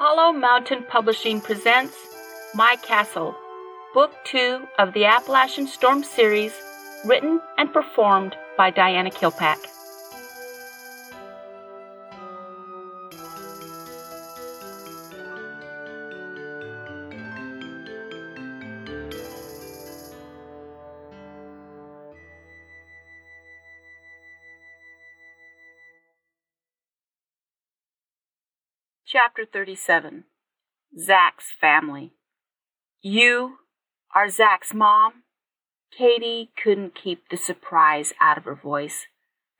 Hollow Mountain Publishing presents My Castle, Book 2 of the Appalachian Storm series, written and performed by Diana Kilpack. Chapter 37 Zach's Family. You are Zach's mom? Katie couldn't keep the surprise out of her voice.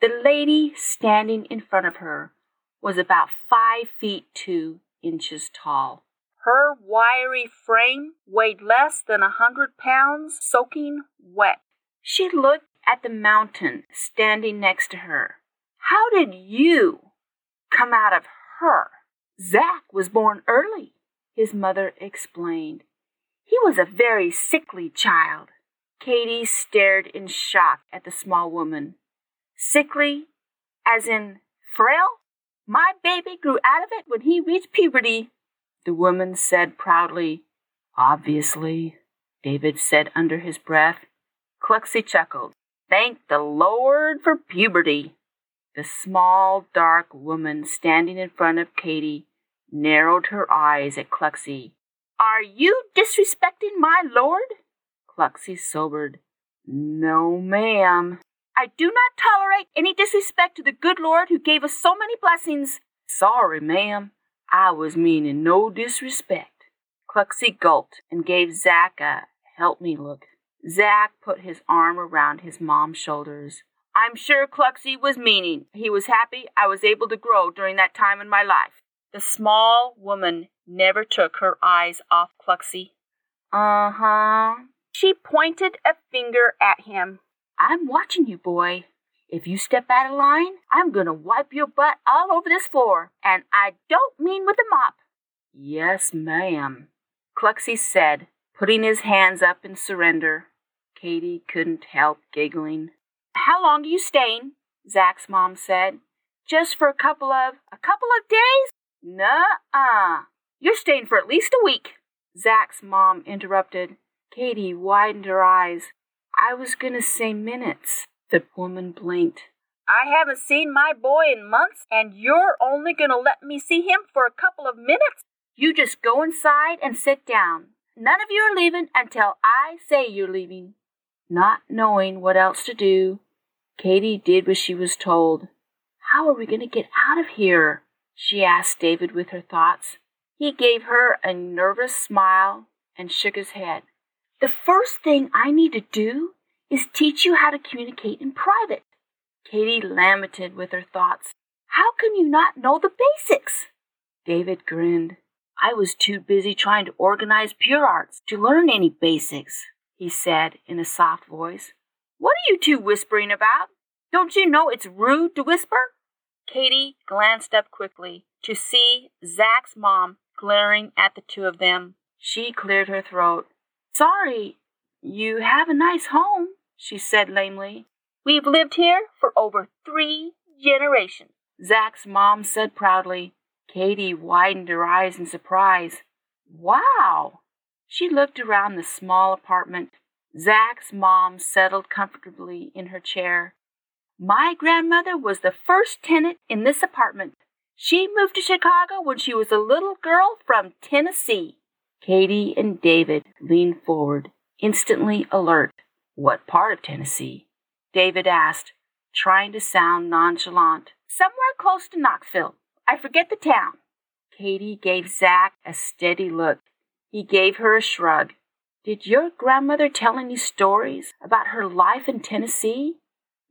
The lady standing in front of her was about five feet two inches tall. Her wiry frame weighed less than a hundred pounds, soaking wet. She looked at the mountain standing next to her. How did you come out of her? Zach was born early, his mother explained. He was a very sickly child. Katie stared in shock at the small woman. Sickly, as in frail? My baby grew out of it when he reached puberty, the woman said proudly. Obviously, David said under his breath. Cluxy chuckled. Thank the Lord for puberty. The small, dark woman standing in front of Katie narrowed her eyes at Cluxy. Are you disrespecting my lord? Cluxy sobered. No, ma'am. I do not tolerate any disrespect to the good Lord who gave us so many blessings. Sorry, ma'am. I was meaning no disrespect. Cluxy gulped and gave Zack a help me look. Zack put his arm around his mom's shoulders. I'm sure Cluxy was meaning. He was happy I was able to grow during that time in my life. The small woman never took her eyes off Cluxy. Uh huh. She pointed a finger at him. I'm watching you, boy. If you step out of line, I'm going to wipe your butt all over this floor, and I don't mean with a mop. Yes, ma'am, Cluxy said, putting his hands up in surrender. Katie couldn't help giggling. How long are you staying? Zach's mom said. Just for a couple of a couple of days? Nuh-uh. You're staying for at least a week. Zach's mom interrupted. Katie widened her eyes. I was gonna say minutes. The woman blinked. I haven't seen my boy in months, and you're only gonna let me see him for a couple of minutes? You just go inside and sit down. None of you are leaving until I say you're leaving. Not knowing what else to do, Katie did what she was told. How are we going to get out of here? She asked David with her thoughts. He gave her a nervous smile and shook his head. The first thing I need to do is teach you how to communicate in private. Katie lamented with her thoughts. How can you not know the basics? David grinned. I was too busy trying to organize Pure Hearts to learn any basics, he said in a soft voice. What are you two whispering about? Don't you know it's rude to whisper? Katie glanced up quickly to see Zach's mom glaring at the two of them. She cleared her throat. Sorry, you have a nice home, she said lamely. We've lived here for over three generations, Zach's mom said proudly. Katie widened her eyes in surprise. Wow! She looked around the small apartment. Zach's mom settled comfortably in her chair. My grandmother was the first tenant in this apartment. She moved to Chicago when she was a little girl from Tennessee. Katie and David leaned forward, instantly alert. What part of Tennessee? David asked, trying to sound nonchalant. Somewhere close to Knoxville. I forget the town. Katie gave Zach a steady look. He gave her a shrug. Did your grandmother tell any stories about her life in Tennessee?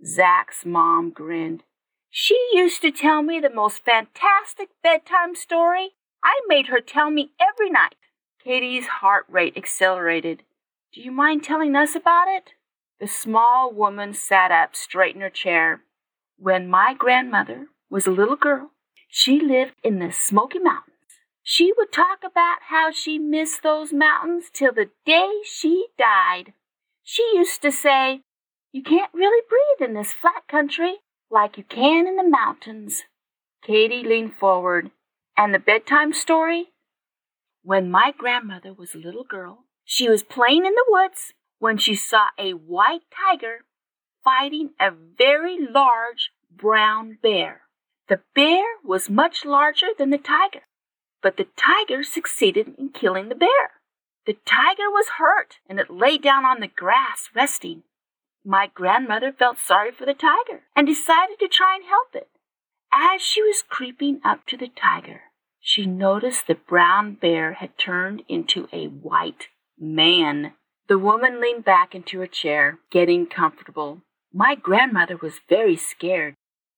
Zach's mom grinned. She used to tell me the most fantastic bedtime story. I made her tell me every night. Katie's heart rate accelerated. Do you mind telling us about it? The small woman sat up straight in her chair. When my grandmother was a little girl, she lived in the Smoky Mountains. She would talk about how she missed those mountains till the day she died. She used to say, you can't really breathe in this flat country like you can in the mountains. Katie leaned forward. And the bedtime story? When my grandmother was a little girl, she was playing in the woods when she saw a white tiger fighting a very large brown bear. The bear was much larger than the tiger, but the tiger succeeded in killing the bear. The tiger was hurt and it lay down on the grass resting. My grandmother felt sorry for the tiger and decided to try and help it. As she was creeping up to the tiger, she noticed the brown bear had turned into a white man. The woman leaned back into her chair, getting comfortable. My grandmother was very scared.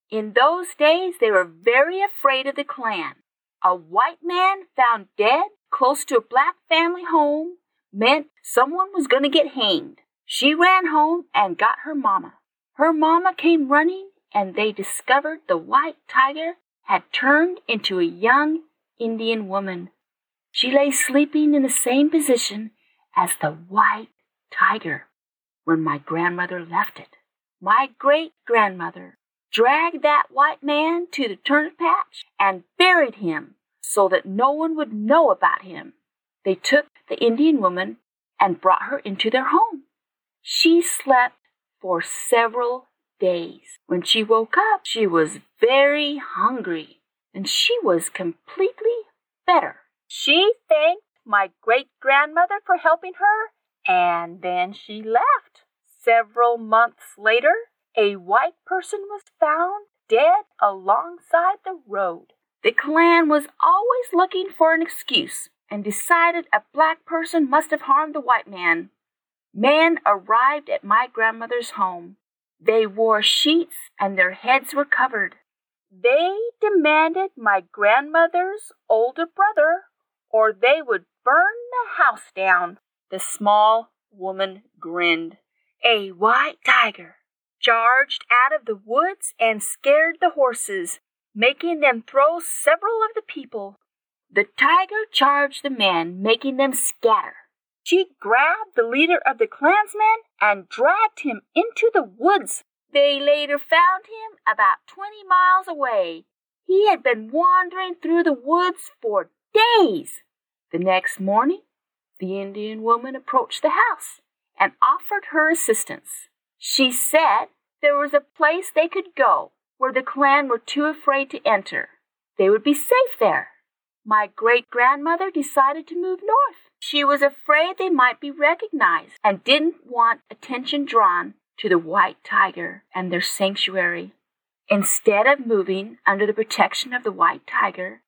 In those days, they were very afraid of the Klan. A white man found dead close to a black family home meant someone was going to get hanged. She ran home and got her mama. Her mama came running and they discovered the white tiger had turned into a young Indian woman. She lay sleeping in the same position as the white tiger when my grandmother left it. My great grandmother dragged that white man to the turnip patch and buried him so that no one would know about him. They took the Indian woman and brought her into their home. She slept for several days. When she woke up, she was very hungry and she was completely better. She thanked my great grandmother for helping her and then she left. Several months later, a white person was found dead alongside the road. The Klan was always looking for an excuse and decided a black person must have harmed the white man. Men arrived at my grandmother's home. They wore sheets and their heads were covered. They demanded my grandmother's older brother or they would burn the house down. The small woman grinned. A white tiger charged out of the woods and scared the horses, making them throw several of the people. The tiger charged the men, making them scatter. She grabbed the leader of the Klansmen and dragged him into the woods. They later found him about 20 miles away. He had been wandering through the woods for days. The next morning, the Indian woman approached the house and offered her assistance. She said there was a place they could go where the Klan were too afraid to enter. They would be safe there. My great grandmother decided to move north. She was afraid they might be recognized and didn't want attention drawn to the white tiger and their sanctuary. Instead of moving under the protection of the white tiger,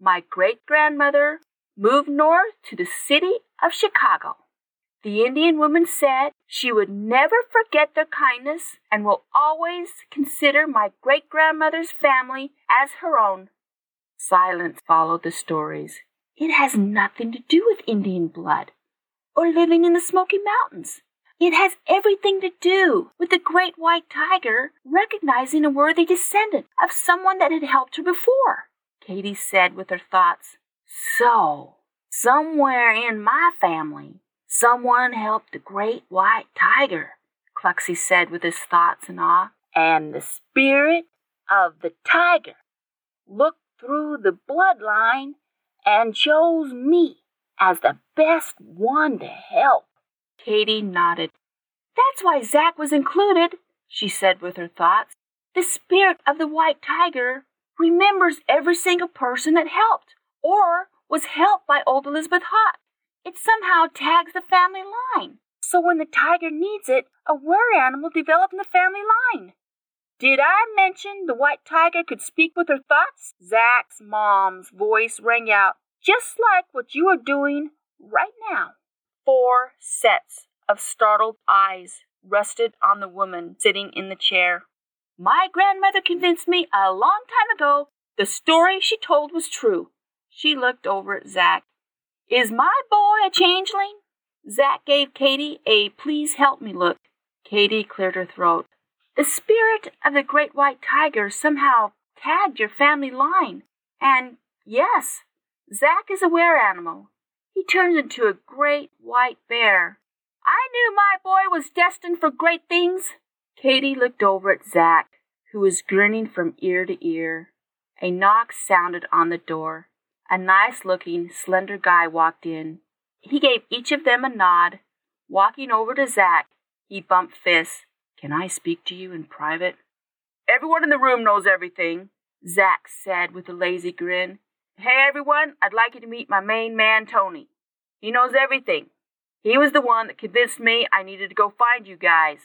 my great grandmother moved north to the city of Chicago. The Indian woman said she would never forget their kindness and will always consider my great grandmother's family as her own. Silence followed the stories. It has nothing to do with Indian blood or living in the Smoky Mountains. It has everything to do with the great white tiger recognizing a worthy descendant of someone that had helped her before. Katy said with her thoughts, So, somewhere in my family, someone helped the great white tiger, Cluxy said with his thoughts in awe. And the spirit of the tiger looked through the bloodline and chose me as the best one to help. Katy nodded. That's why Zack was included, she said with her thoughts. The spirit of the white tiger remembers every single person that helped or was helped by old Elizabeth Hott. It somehow tags the family line. So when the tiger needs it, a were animal develops in the family line. Did I mention the white tiger could speak with her thoughts? Zack's mom's voice rang out, just like what you are doing right now. Four sets of startled eyes rested on the woman sitting in the chair. My grandmother convinced me a long time ago the story she told was true. She looked over at Zack. Is my boy a changeling? Zack gave Katy a please help me look. Katy cleared her throat. The spirit of the great white tiger somehow tagged your family line. And yes, Zack is a were animal. He turns into a great white bear. I knew my boy was destined for great things. Katy looked over at Zack, who was grinning from ear to ear. A knock sounded on the door. A nice looking, slender guy walked in. He gave each of them a nod. Walking over to Zack, he bumped fists. Can I speak to you in private? Everyone in the room knows everything, Zack said with a lazy grin. Hey everyone, I'd like you to meet my main man, Tony. He knows everything. He was the one that convinced me I needed to go find you guys.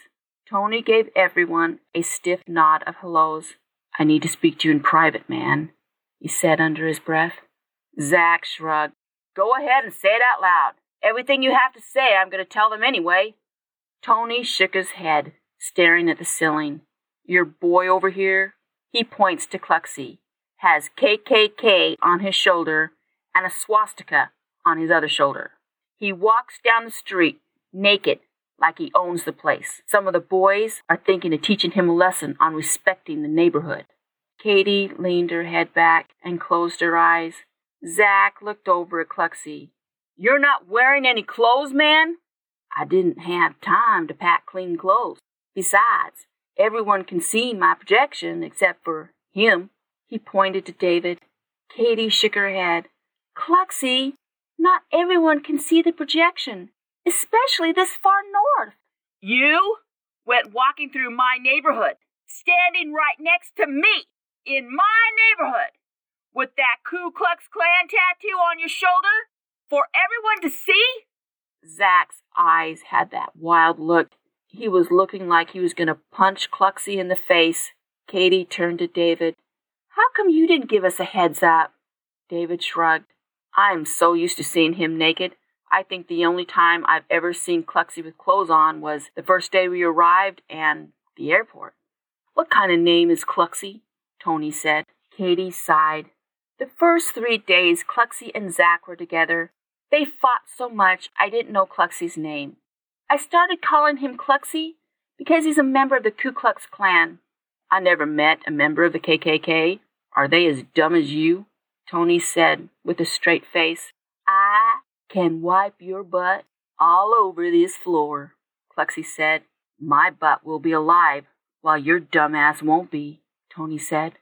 Tony gave everyone a stiff nod of hellos. I need to speak to you in private, man, he said under his breath. Zack shrugged. Go ahead and say it out loud. Everything you have to say, I'm going to tell them anyway. Tony shook his head, staring at the ceiling. Your boy over here, he points to Cluxy, has KKK on his shoulder and a swastika on his other shoulder. He walks down the street naked like he owns the place. Some of the boys are thinking of teaching him a lesson on respecting the neighborhood. Katie leaned her head back and closed her eyes. Zack looked over at Cluxy. You're not wearing any clothes, man? I didn't have time to pack clean clothes. Besides, everyone can see my projection except for him. He pointed to David. Katie shook her head. Cluxy, not everyone can see the projection especially this far north. You went walking through my neighborhood, standing right next to me in my neighborhood, with that Ku Klux Klan tattoo on your shoulder for everyone to see? Zack's eyes had that wild look. He was looking like he was going to punch Cluxy in the face. Katie turned to David. How come you didn't give us a heads up? David shrugged. I'm so used to seeing him naked. I think the only time I've ever seen Cluxy with clothes on was the first day we arrived and the airport. What kind of name is Cluxy? Tony said. Katie sighed. The first three days Cluxy and Zack were together. They fought so much I didn't know Cluxy's name. I started calling him Cluxy because he's a member of the Ku Klux Klan. I never met a member of the KKK. Are they as dumb as you? Tony said with a straight face. I can wipe your butt all over this floor, Cluxy said. My butt will be alive while your dumb ass won't be, Tony said.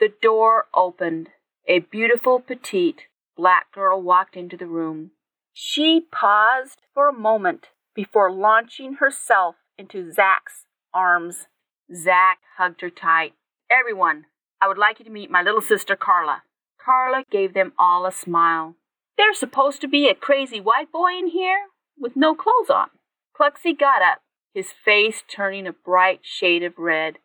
The door opened. A beautiful, petite, black girl walked into the room. She paused for a moment before launching herself into Zack's arms. Zack hugged her tight. Everyone, I would like you to meet my little sister Carla. Carla gave them all a smile. There's supposed to be a crazy white boy in here with no clothes on. Cluxy got up, his face turning a bright shade of red.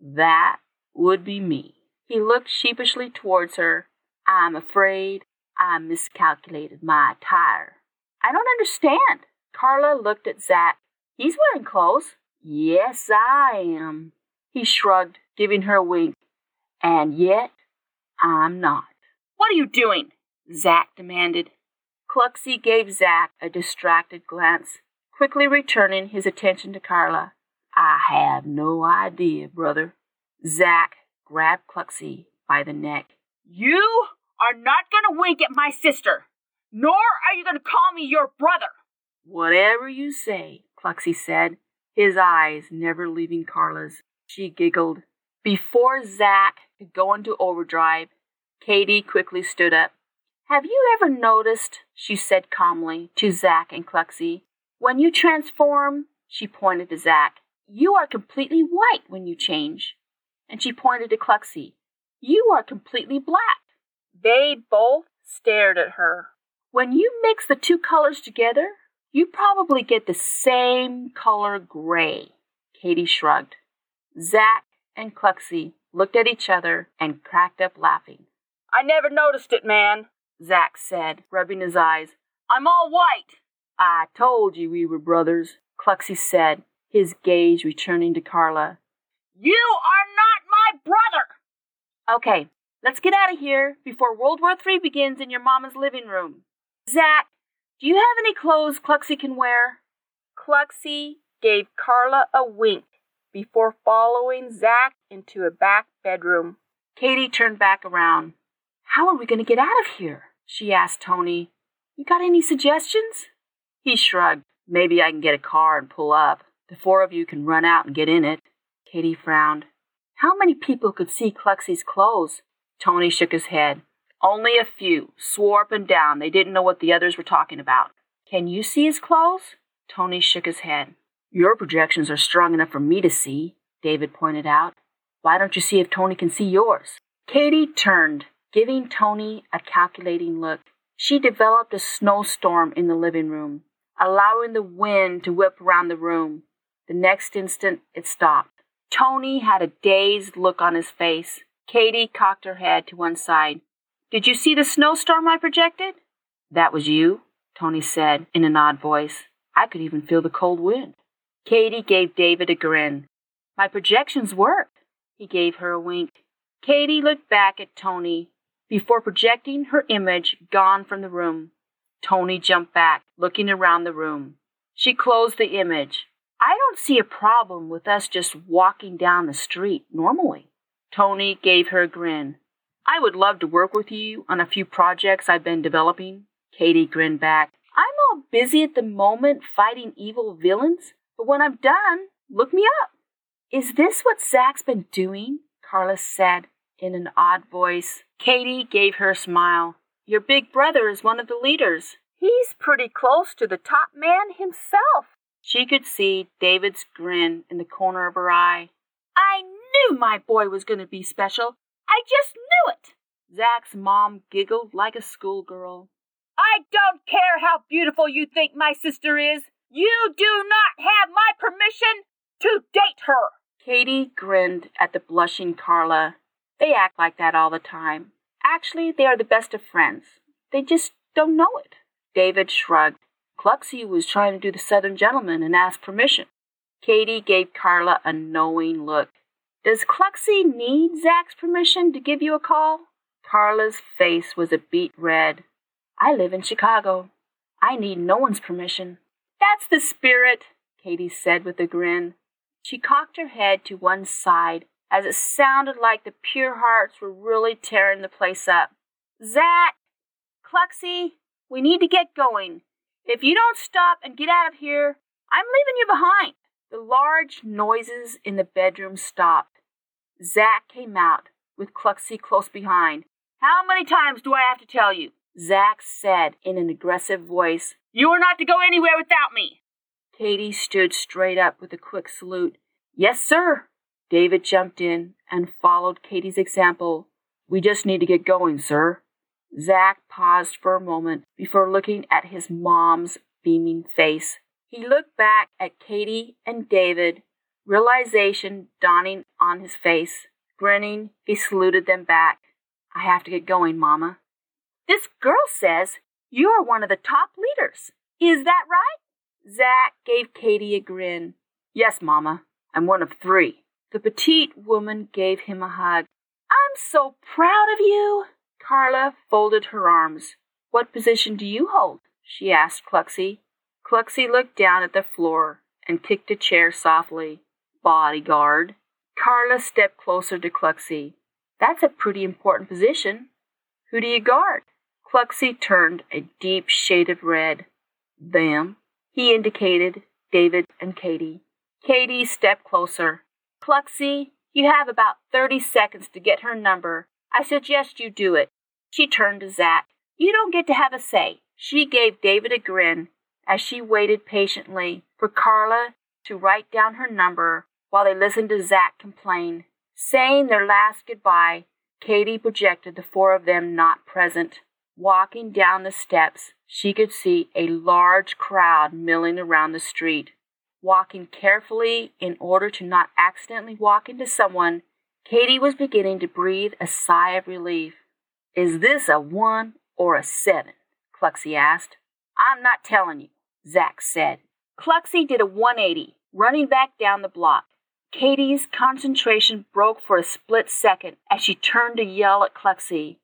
That would be me. He looked sheepishly towards her. I'm afraid I miscalculated my attire. I don't understand. Carla looked at Zack. He's wearing clothes. Yes, I am. He shrugged, giving her a wink. And yet, I'm not. What are you doing? Zack demanded. Cluxy gave Zack a distracted glance, quickly returning his attention to Carla. I have no idea, brother. Zack grabbed Cluxy by the neck. You are not going to wink at my sister, nor are you going to call me your brother. Whatever you say, Cluxy said, his eyes never leaving Carla's. She giggled. Before Zack could go into overdrive, Katie quickly stood up. Have you ever noticed, she said calmly to Zack and Cluxy, when you transform, she pointed to Zack, you are completely white when you change. And she pointed to Cluxy, you are completely black. They both stared at her. When you mix the two colors together, you probably get the same color gray. Katie shrugged. Zack and Cluxy looked at each other and cracked up laughing. I never noticed it, man, Zack said, rubbing his eyes. I'm all white. I told you we were brothers, Cluxy said, his gaze returning to Carla. You are not my brother! Okay, let's get out of here before World War III begins in your mama's living room. Zack, do you have any clothes Cluxy can wear? Cluxy gave Carla a wink before following Zack into a back bedroom. Katie turned back around. How are we going to get out of here? she asked Tony. You got any suggestions? He shrugged. Maybe I can get a car and pull up. The four of you can run out and get in it. Katie frowned. How many people could see Cluxy's clothes? Tony shook his head. Only a few swore up and down they didn't know what the others were talking about. Can you see his clothes? Tony shook his head. Your projections are strong enough for me to see, David pointed out. Why don't you see if Tony can see yours? Katie turned, giving Tony a calculating look. She developed a snowstorm in the living room, allowing the wind to whip around the room. The next instant, it stopped. Tony had a dazed look on his face. Katie cocked her head to one side. Did you see the snowstorm I projected? That was you, Tony said in an odd voice. I could even feel the cold wind. Katie gave David a grin. My projections worked. He gave her a wink. Katie looked back at Tony before projecting her image gone from the room. Tony jumped back, looking around the room. She closed the image. I don't see a problem with us just walking down the street normally. Tony gave her a grin. I would love to work with you on a few projects I've been developing. Katie grinned back. I'm all busy at the moment fighting evil villains, but when I'm done, look me up. Is this what Zach's been doing? Carla said in an odd voice. Katie gave her a smile. Your big brother is one of the leaders. He's pretty close to the top man himself. She could see David's grin in the corner of her eye. I knew my boy was going to be special. I just knew it. Zach's mom giggled like a schoolgirl. I don't care how beautiful you think my sister is. You do not have my permission to date her. Katie grinned at the blushing Carla. They act like that all the time. Actually, they are the best of friends. They just don't know it. David shrugged. Cluxy was trying to do the Southern gentleman and ask permission. Katie gave Carla a knowing look. Does Cluxy need Zach's permission to give you a call? Carla's face was a beet red. I live in Chicago. I need no one's permission. That's the spirit, Katie said with a grin. She cocked her head to one side as it sounded like the pure hearts were really tearing the place up. Zach, Cluxy, we need to get going. If you don't stop and get out of here, I'm leaving you behind. The large noises in the bedroom stopped. Zach came out, with Cluxy close behind. How many times do I have to tell you? Zack said in an aggressive voice. You are not to go anywhere without me. Katie stood straight up with a quick salute. Yes, sir. David jumped in and followed Katie's example. We just need to get going, sir. Zack paused for a moment before looking at his mom's beaming face. He looked back at Katie and David realization dawning on his face. Grinning, he saluted them back. I have to get going, Mama. This girl says you are one of the top leaders. Is that right? Zach gave Katie a grin. Yes, Mama. I'm one of three. The petite woman gave him a hug. I'm so proud of you. Carla folded her arms. What position do you hold? she asked Cluxy. Cluxy looked down at the floor and kicked a chair softly bodyguard. Carla stepped closer to Cluxy. That's a pretty important position. Who do you guard? Cluxy turned a deep shade of red. Them. He indicated David and Katie. Katie stepped closer. Cluxy, you have about 30 seconds to get her number. I suggest you do it. She turned to Zach. You don't get to have a say. She gave David a grin as she waited patiently for Carla to write down her number while they listened to Zach complain. Saying their last goodbye, Katie projected the four of them not present. Walking down the steps, she could see a large crowd milling around the street. Walking carefully in order to not accidentally walk into someone, Katie was beginning to breathe a sigh of relief. Is this a one or a seven? Cluxy asked. I'm not telling you, Zach said. Cluxy did a 180, running back down the block. Katie's concentration broke for a split second as she turned to yell at Cluxy.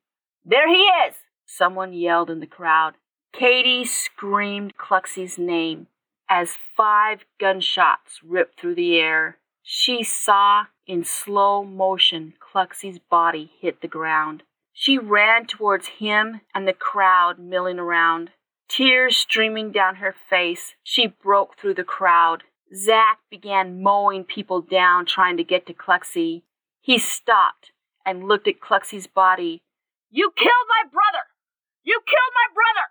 There he is! Someone yelled in the crowd. Katie screamed Cluxy's name as five gunshots ripped through the air. She saw in slow motion Cluxy's body hit the ground. She ran towards him and the crowd milling around. Tears streaming down her face, she broke through the crowd. Zach began mowing people down trying to get to Cluxy. He stopped and looked at Cluxy's body. You killed my brother! You killed my brother!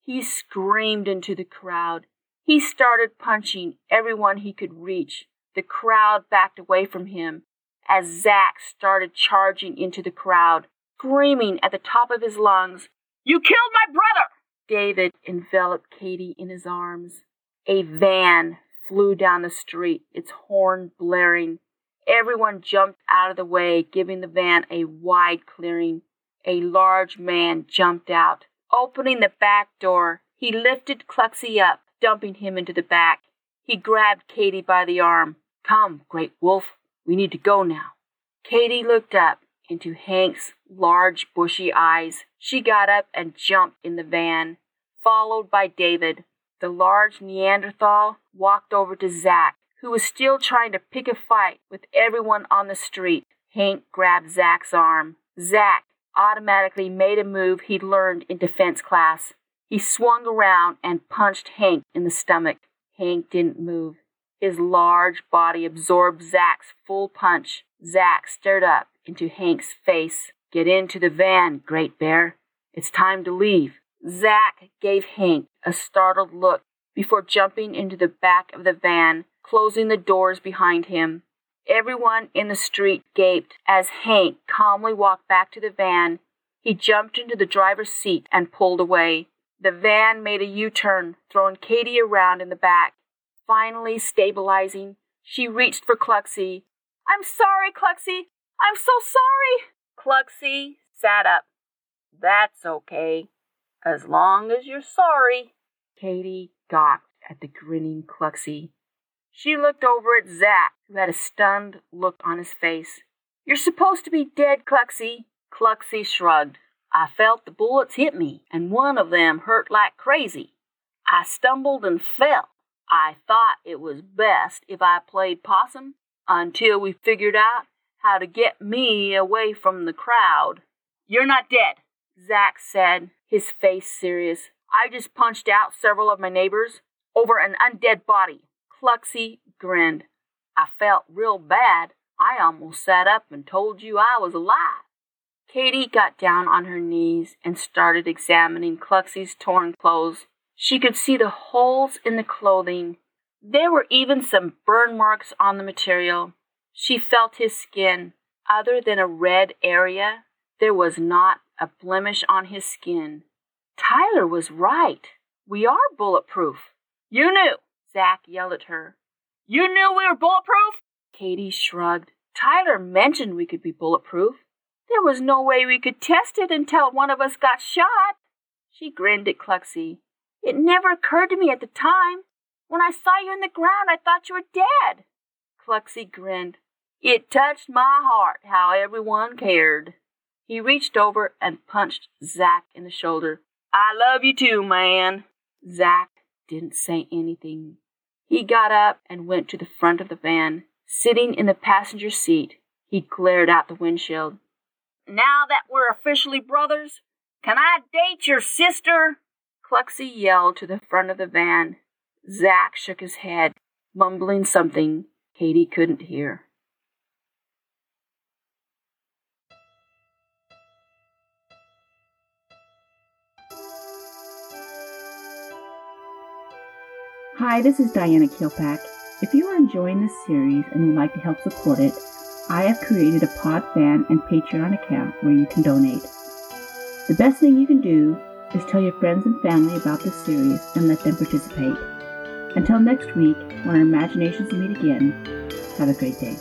He screamed into the crowd. He started punching everyone he could reach. The crowd backed away from him as Zack started charging into the crowd, screaming at the top of his lungs, You killed my brother! David enveloped Katie in his arms. A van flew down the street, its horn blaring. Everyone jumped out of the way, giving the van a wide clearing. A large man jumped out. Opening the back door, he lifted Cluxy up, dumping him into the back. He grabbed Katie by the arm. Come, great wolf, we need to go now. Katie looked up into Hank's large bushy eyes. She got up and jumped in the van, followed by David. The large Neanderthal walked over to Zack, who was still trying to pick a fight with everyone on the street. Hank grabbed Zack's arm. Zack automatically made a move he'd learned in defense class. He swung around and punched Hank in the stomach. Hank didn't move. His large body absorbed Zack's full punch. Zack stared up into Hank's face. Get into the van, Great Bear. It's time to leave. Zack gave Hank a startled look before jumping into the back of the van, closing the doors behind him. Everyone in the street gaped as Hank calmly walked back to the van. He jumped into the driver's seat and pulled away. The van made a U turn, throwing Katie around in the back. Finally stabilizing, she reached for Cluxy. I'm sorry, Cluxy. I'm so sorry. Cluxy sat up. That's okay. As long as you're sorry. Katie gawked at the grinning Cluxy. She looked over at Zack, who had a stunned look on his face. You're supposed to be dead, Cluxy. Cluxy shrugged. I felt the bullets hit me, and one of them hurt like crazy. I stumbled and fell. I thought it was best if I played possum until we figured out how to get me away from the crowd. You're not dead, Zack said, his face serious. I just punched out several of my neighbors over an undead body. Cluxy grinned. I felt real bad. I almost sat up and told you I was alive. Katie got down on her knees and started examining Cluxy's torn clothes. She could see the holes in the clothing. There were even some burn marks on the material. She felt his skin. Other than a red area, there was not a blemish on his skin. Tyler was right. We are bulletproof. You knew. Zack yelled at her. You knew we were bulletproof? Katie shrugged. Tyler mentioned we could be bulletproof. There was no way we could test it until one of us got shot. She grinned at Cluxy. It never occurred to me at the time. When I saw you in the ground, I thought you were dead. Cluxy grinned. It touched my heart how everyone cared. He reached over and punched Zack in the shoulder. I love you too, man. Zack didn't say anything. He got up and went to the front of the van. Sitting in the passenger seat, he glared out the windshield. Now that we're officially brothers, can I date your sister? Cluxy yelled to the front of the van. Zack shook his head, mumbling something Katie couldn't hear. Hi, this is Diana Kilpack. If you are enjoying this series and would like to help support it, I have created a Podfan and Patreon account where you can donate. The best thing you can do is tell your friends and family about this series and let them participate. Until next week, when our imaginations meet again, have a great day.